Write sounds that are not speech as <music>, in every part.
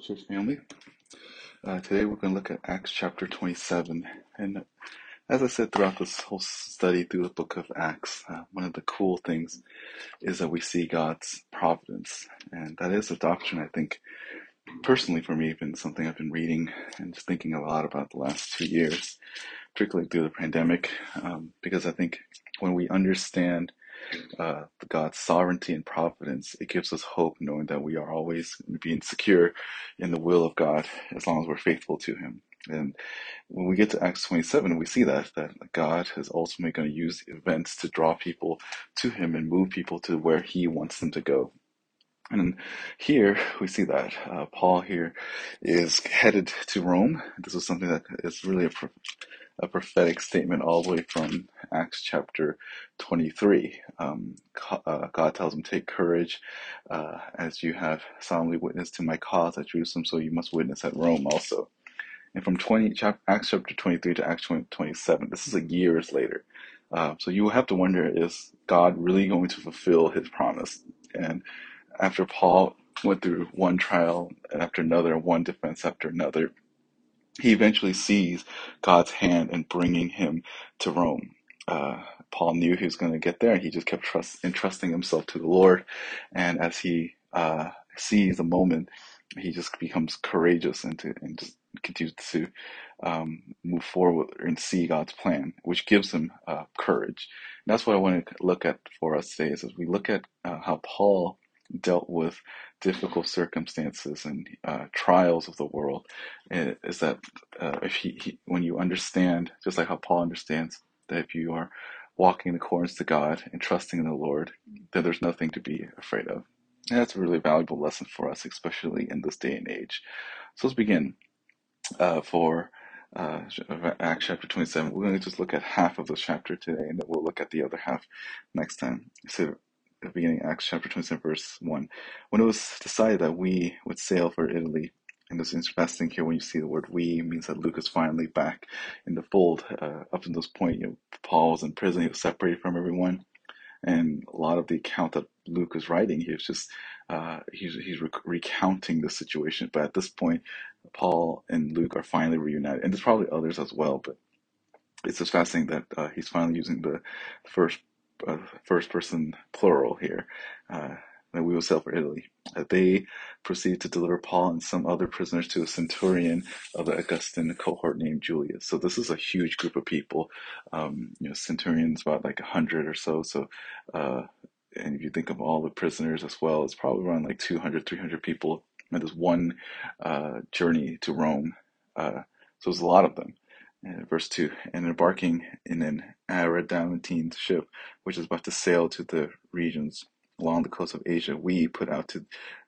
Church family. Uh, today we're going to look at Acts chapter 27. And as I said throughout this whole study through the book of Acts, uh, one of the cool things is that we see God's providence. And that is a doctrine, I think, personally for me, been something I've been reading and thinking a lot about the last two years, particularly through the pandemic, um, because I think when we understand uh, God's sovereignty and providence, it gives us hope knowing that we are always being secure in the will of God as long as we're faithful to Him. And when we get to Acts 27, we see that, that God is ultimately going to use events to draw people to Him and move people to where He wants them to go. And here we see that uh, Paul here is headed to Rome. This is something that is really a a prophetic statement all the way from Acts chapter 23. Um, uh, God tells him, Take courage, uh, as you have solemnly witnessed to my cause at Jerusalem, so you must witness at Rome also. And from 20, chap- Acts chapter 23 to Acts 20, 27, this is a years later. Uh, so you will have to wonder, is God really going to fulfill his promise? And after Paul went through one trial after another, one defense after another, he eventually sees God's hand in bringing him to Rome. Uh, Paul knew he was going to get there, and he just kept trust, entrusting himself to the Lord. And as he uh, sees the moment, he just becomes courageous and, to, and just continues to um, move forward and see God's plan, which gives him uh, courage. And that's what I want to look at for us today. Is as we look at uh, how Paul dealt with difficult circumstances and uh, trials of the world is that uh, if he, he, when you understand, just like how Paul understands that if you are walking in accordance to God and trusting in the Lord, that there's nothing to be afraid of. And that's a really valuable lesson for us, especially in this day and age. So let's begin uh, for uh, Acts chapter 27. We're going to just look at half of the chapter today, and then we'll look at the other half next time. So the beginning, Acts chapter 27, verse 1. When it was decided that we would sail for Italy, and it's interesting here when you see the word we means that Luke is finally back in the fold. Uh, up to this point, you know, Paul was in prison, he was separated from everyone. And a lot of the account that Luke is writing, he's just uh, he's he's rec- recounting the situation. But at this point, Paul and Luke are finally reunited, and there's probably others as well. But it's just fascinating that uh, he's finally using the first uh, first person plural here, uh, that we will sail for Italy. Uh, they proceed to deliver Paul and some other prisoners to a centurion of the Augustan cohort named Julius. So this is a huge group of people. Um, you know, centurions about like a hundred or so. So, uh, and if you think of all the prisoners as well, it's probably around like 200, 300 people. And there's one uh, journey to Rome. Uh, so there's a lot of them. Verse 2 And embarking in an Adramyttian ship, which is about to sail to the regions along the coast of Asia, we put out to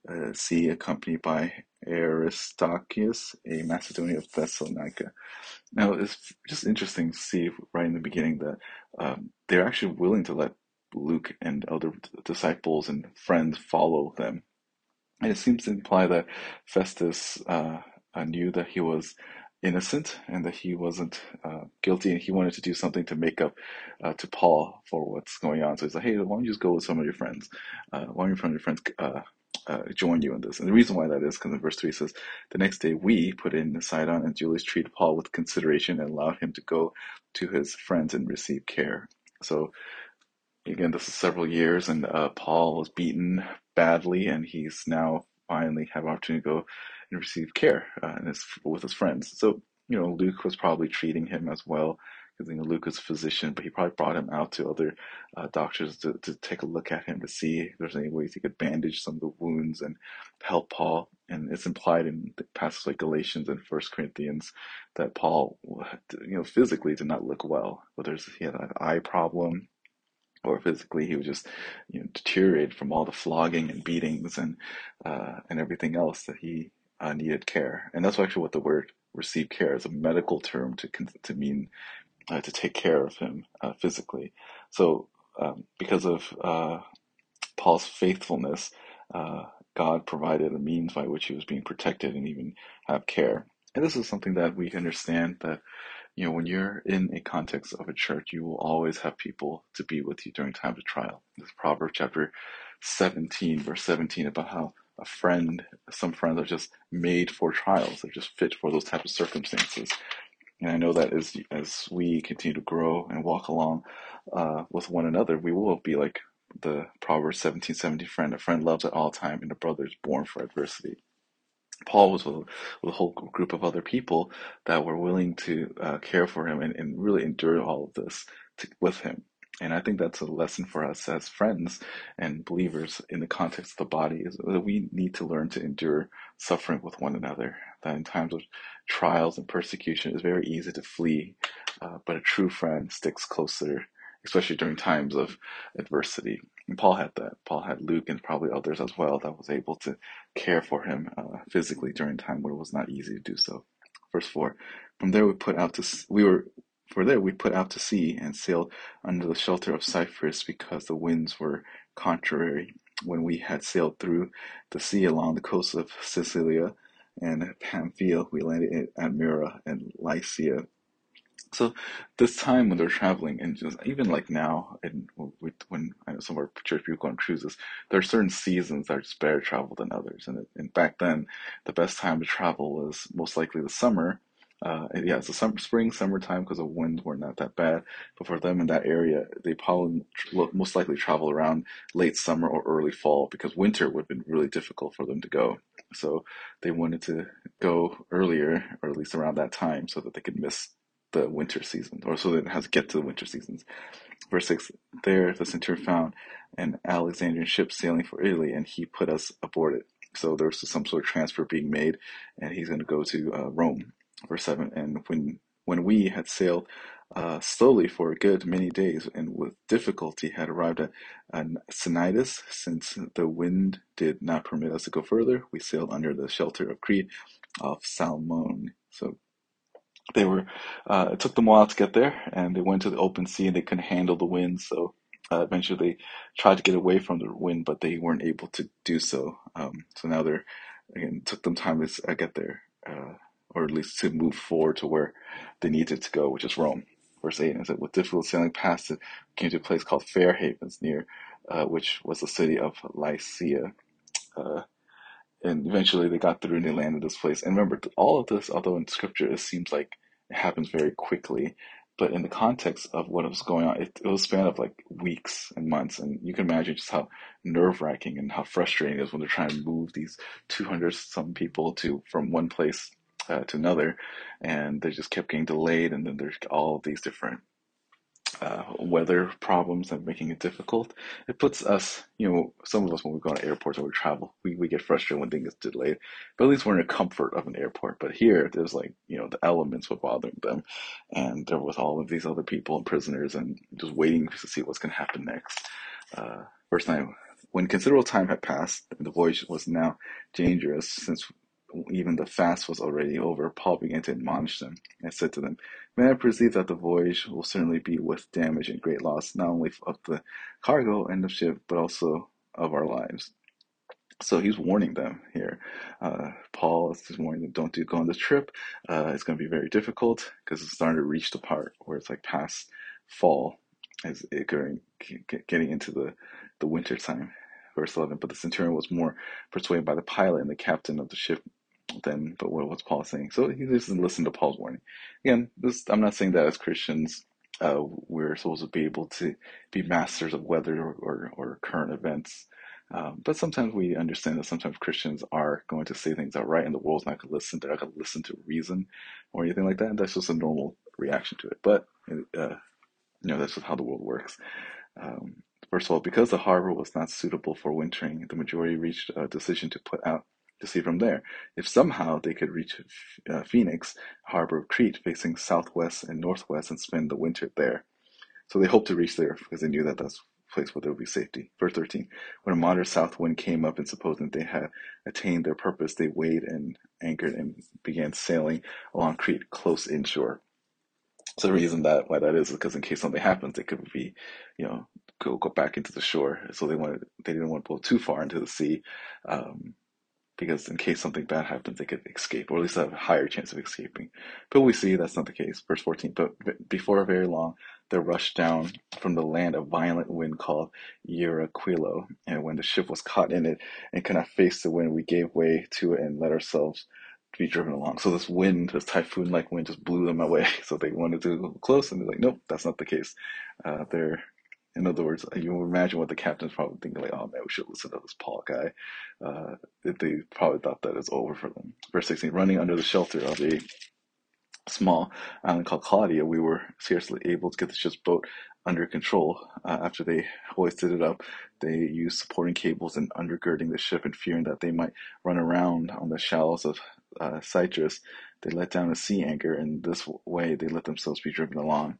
uh, sea accompanied by Aristarchus, a Macedonian of Thessalonica. Now, it's just interesting to see right in the beginning that um, they're actually willing to let Luke and other disciples and friends follow them. And it seems to imply that Festus uh, uh knew that he was innocent and that he wasn't uh, guilty and he wanted to do something to make up uh, to Paul for what's going on. So he's like, hey, why don't you just go with some of your friends? Uh, why don't some of your friends uh, uh, join you in this? And the reason why that is because in verse 3 says, The next day we put in Sidon and Julius treated Paul with consideration and allowed him to go to his friends and receive care. So again, this is several years and uh, Paul was beaten badly and he's now finally have opportunity to go and receive care uh, and his, with his friends. So, you know, Luke was probably treating him as well because, you know, Luke is a physician, but he probably brought him out to other uh, doctors to, to take a look at him to see if there's any ways he could bandage some of the wounds and help Paul. And it's implied in the passages like Galatians and First Corinthians that Paul, you know, physically did not look well, whether he had an eye problem or physically he was just you know deteriorated from all the flogging and beatings and uh, and everything else that he uh, needed care, and that's actually what the word "receive care" is a medical term to to mean uh, to take care of him uh, physically. So, um, because of uh, Paul's faithfulness, uh, God provided a means by which he was being protected and even have care. And this is something that we understand that you know when you're in a context of a church, you will always have people to be with you during times of trial. This Proverbs chapter 17, verse 17, about how a friend. Some friends are just made for trials. They're just fit for those type of circumstances. And I know that as as we continue to grow and walk along uh, with one another, we will be like the Proverbs seventeen seventy friend. A friend loves at all time, and a brother is born for adversity. Paul was with, with, a whole group of other people that were willing to uh, care for him and, and, really endure all of this to, with him. And I think that's a lesson for us as friends and believers in the context of the body is that we need to learn to endure suffering with one another. That in times of trials and persecution, it's very easy to flee, uh, but a true friend sticks closer, especially during times of adversity. And Paul had that. Paul had Luke and probably others as well that was able to care for him uh, physically during time where it was not easy to do so. Verse four. From there we put out to we were for there we put out to sea and sailed under the shelter of Cyprus because the winds were contrary. When we had sailed through the sea along the coast of Cilicia and Pamphylia, we landed at Myra and Lycia. So this time when they're traveling, and just even like now, and when I know some of our church people go on cruises, there are certain seasons that are just better travel than others. And, and back then, the best time to travel was most likely the summer uh, yeah, it's a summer, spring, summertime because the winds were not that bad. But for them in that area, they probably most likely travel around late summer or early fall because winter would have been really difficult for them to go. So they wanted to go earlier, or at least around that time, so that they could miss the winter season, or so that didn't have to get to the winter seasons. Verse 6 There the centurion found an Alexandrian ship sailing for Italy, and he put us aboard it. So there was some sort of transfer being made, and he's going to go to uh, Rome verse 7 and when when we had sailed uh, slowly for a good many days and with difficulty had arrived at uh, Cnidus, since the wind did not permit us to go further, we sailed under the shelter of Crete off Salmone. So they were, uh, it took them a while to get there and they went to the open sea and they couldn't handle the wind. So uh, eventually they tried to get away from the wind, but they weren't able to do so. Um, so now they're, again, took them time to uh, get there. Uh, or at least to move forward to where they needed to go, which is Rome. Verse 8 is that with difficult sailing past it, came to a place called Fair Havens near, uh, which was the city of Lasea. Uh, and eventually they got through and they landed this place. And remember, all of this, although in scripture it seems like it happens very quickly, but in the context of what was going on, it, it was a span of like weeks and months. And you can imagine just how nerve wracking and how frustrating it is when they're trying to move these 200 some people to from one place uh, to another, and they just kept getting delayed. And then there's all these different uh, weather problems that making it difficult. It puts us, you know, some of us when we go to airports or we travel, we, we get frustrated when things get delayed. But at least we're in the comfort of an airport. But here, there's like, you know, the elements were bothering them, and they're with all of these other people and prisoners, and just waiting to see what's going to happen next. Uh, first time. When considerable time had passed, the voyage was now dangerous, since even the fast was already over, Paul began to admonish them and said to them, May I perceive that the voyage will certainly be with damage and great loss, not only of the cargo and the ship, but also of our lives. So he's warning them here. Uh, Paul is warning them, don't do go on this trip. Uh, it's going to be very difficult because it's starting to reach the part where it's like past fall, it getting getting into the the winter time. Verse 11, but the centurion was more persuaded by the pilot and the captain of the ship than but what was Paul saying. So he doesn't listen to Paul's warning. Again, this I'm not saying that as Christians uh, we're supposed to be able to be masters of weather or, or, or current events. Um, but sometimes we understand that sometimes Christians are going to say things outright, and the world's not going to listen. They're not going to listen to reason or anything like that. And that's just a normal reaction to it. But uh, you know that's just how the world works. Um, first of all, because the harbor was not suitable for wintering, the majority reached a decision to put out to sea from there. If somehow they could reach uh, Phoenix, harbor of Crete, facing southwest and northwest, and spend the winter there. So they hoped to reach there because they knew that that's place where there would be safety. Verse 13 When a moderate south wind came up, and supposing they had attained their purpose, they weighed and anchored and began sailing along Crete close inshore. So the reason that why that is is because in case something happens, they could be, you know, go go back into the shore. So they wanted they didn't want to go too far into the sea. Um, because in case something bad happens, they could escape, or at least have a higher chance of escaping. But we see that's not the case. Verse 14, but before very long, there rushed down from the land a violent wind called Euraquilo, and when the ship was caught in it and could not face the wind, we gave way to it and let ourselves be driven along. So this wind, this typhoon-like wind, just blew them away. <laughs> So they wanted to go close, and they're like, nope, that's not the case. Uh, they're in other words, you imagine what the captain's probably thinking, like, oh man, we should listen to this Paul guy. Uh, they probably thought that it's over for them. Verse 16, running under the shelter of a small island called Clauda, we were scarcely able to get the ship's boat under control. Uh, after they hoisted it up, they used supporting cables and undergirding the ship and fearing that they might run around on the shallows of uh, Cyprus, they let down a sea anchor, and this way they let themselves be driven along.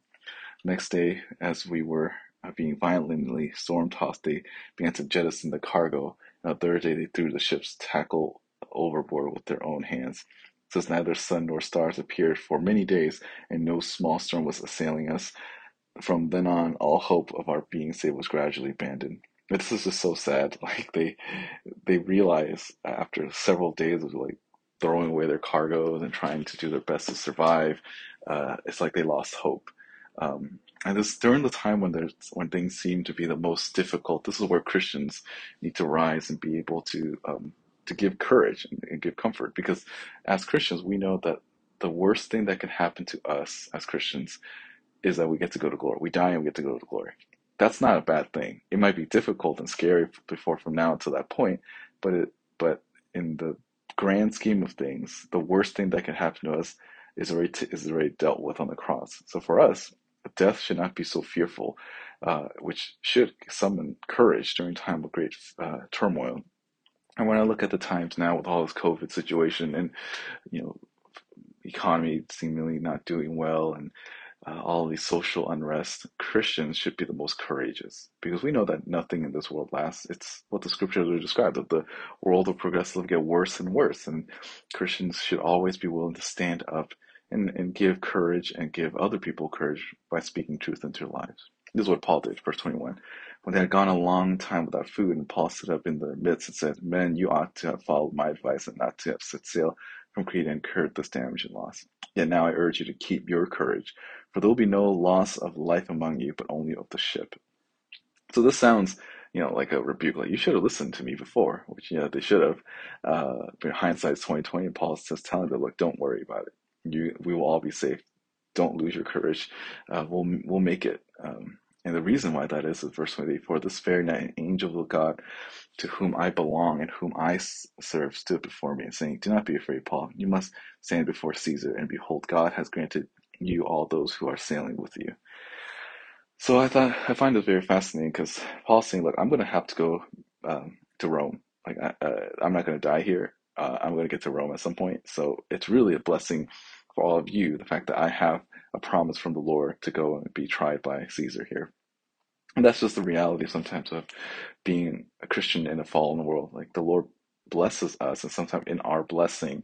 Next day, as we were being violently storm-tossed, they began to jettison the cargo. On the third they threw the ship's tackle overboard with their own hands. Since neither sun nor stars appeared for many days, and no small storm was assailing us, from then on, all hope of our being saved was gradually abandoned. This is just so sad. <laughs> Like they, they realize after several days of like throwing away their cargoes and trying to do their best to survive, uh, it's like they lost hope. Um, and this during the time when there's when things seem to be the most difficult. This is where Christians need to rise and be able to um, to give courage and, and give comfort. Because as Christians, we know that the worst thing that can happen to us as Christians is that we get to go to glory. We die and we get to go to glory. That's not a bad thing. It might be difficult and scary before from now to that point, but it but in the grand scheme of things, the worst thing that can happen to us is already t- is already dealt with on the cross. So for us, death should not be so fearful, uh, which should summon courage during time of great uh, turmoil. And when I look at the times now with all this COVID situation and you know economy seemingly not doing well and uh, all these social unrest, Christians should be the most courageous because we know that nothing in this world lasts. It's what the scriptures are described that the world will progressively get worse and worse, and Christians should always be willing to stand up and, and give courage and give other people courage by speaking truth into their lives. This is what Paul did, verse 21. When they had gone a long time without food, and Paul stood up in their midst and said, Men, you ought to have followed my advice and not to have set sail from Crete and incurred this damage and loss. Yet now I urge you to keep your courage, for there will be no loss of life among you, but only of the ship. So this sounds, you know, like a rebuke, like you should have listened to me before, which you know they should have. Uh, hindsight's twenty twenty, and Paul says, telling them, look, don't worry about it. You, we will all be safe. Don't lose your courage. Uh, we'll we'll make it. Um, and the reason why that is is verse 28 For this very night, an angel of God to whom I belong and whom I serve stood before me, and saying, Do not be afraid, Paul. You must stand before Caesar, and behold, God has granted you all those who are sailing with you. So I thought I find this very fascinating because Paul's saying, "Look, I'm going to have to go um, to Rome. Like I, uh, I'm not going to die here. Uh, I'm going to get to Rome at some point. So it's really a blessing for all of you the fact that I have a promise from the Lord to go and be tried by Caesar here. And that's just the reality sometimes of being a Christian in a fallen world. Like the Lord blesses us, and sometimes in our blessing,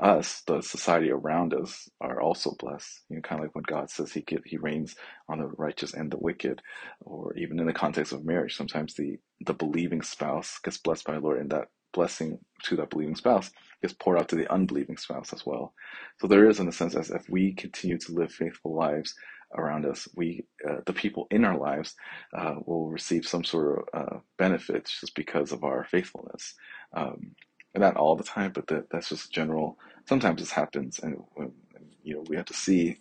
us, the society around us, are also blessed. You know, kind of like when God says He He rains on the righteous and the wicked, or even in the context of marriage, sometimes the the believing spouse gets blessed by the Lord, and that blessing to that believing spouse gets poured out to the unbelieving spouse as well. So there is, in a sense, as if we continue to live faithful lives around us, we, uh, the people in our lives, uh, will receive some sort of uh, benefits just because of our faithfulness. Um, and not all the time, but that, that's just general. Sometimes this happens, and, and you know we have to see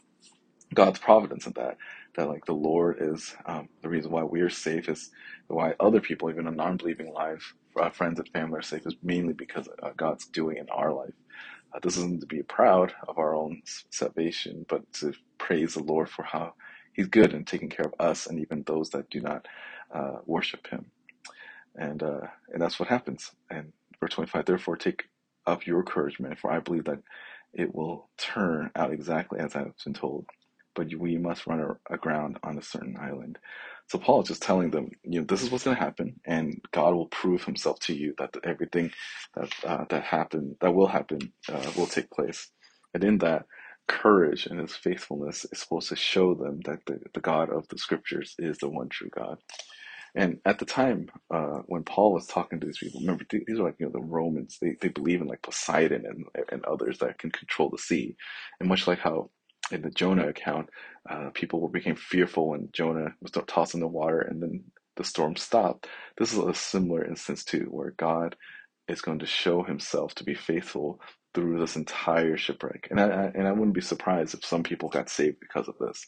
God's providence in that. That like the Lord is um, the reason why we are safe is why other people, even in non-believing life, uh, friends and family are safe is mainly because uh, God's doing in our life. Uh, this isn't to be proud of our own salvation, but to praise the Lord for how He's good and taking care of us and even those that do not uh, worship Him. And uh, and that's what happens. And verse 25, therefore take up your courage, man, for I believe that it will turn out exactly as I've been told. But we must run aground on a certain island. So Paul is just telling them, you know, this is what's going to happen, and God will prove Himself to you that everything that uh, that happened, that will happen, uh, will take place. And in that, courage and His faithfulness is supposed to show them that the, the God of the Scriptures is the one true God. And at the time uh, when Paul was talking to these people, remember these are like you know the Romans. They they believe in like Poseidon and and others that can control the sea, and much like how in the Jonah account, uh, people became fearful when Jonah was tossed in the water and then the storm stopped. This is a similar instance too, where God is going to show himself to be faithful through this entire shipwreck. And I, I and I wouldn't be surprised if some people got saved because of this.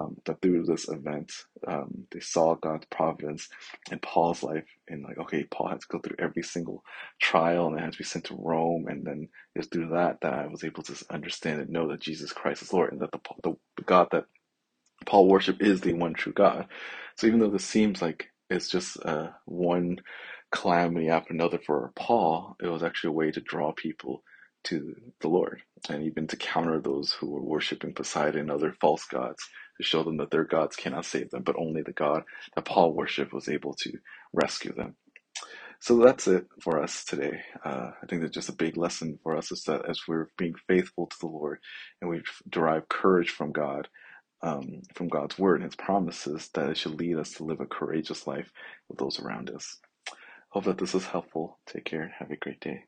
Um, that through this event, um, they saw God's providence in Paul's life, and like, okay, Paul had to go through every single trial, and it had to be sent to Rome, and then it's through that that I was able to understand and know that Jesus Christ is Lord, and that the the, the God that Paul worship is the one true God. So even though this seems like it's just uh, one calamity after another for Paul, it was actually a way to draw people to the Lord and even to counter those who were worshiping Poseidon and other false gods to show them that their gods cannot save them, but only the God that Paul worshiped was able to rescue them. So that's it for us today. Uh, I think that's just a big lesson for us is that as we're being faithful to the Lord and we derive courage from God, um, from God's word and His promises, that it should lead us to live a courageous life with those around us. Hope that this is helpful. Take care and have a great day.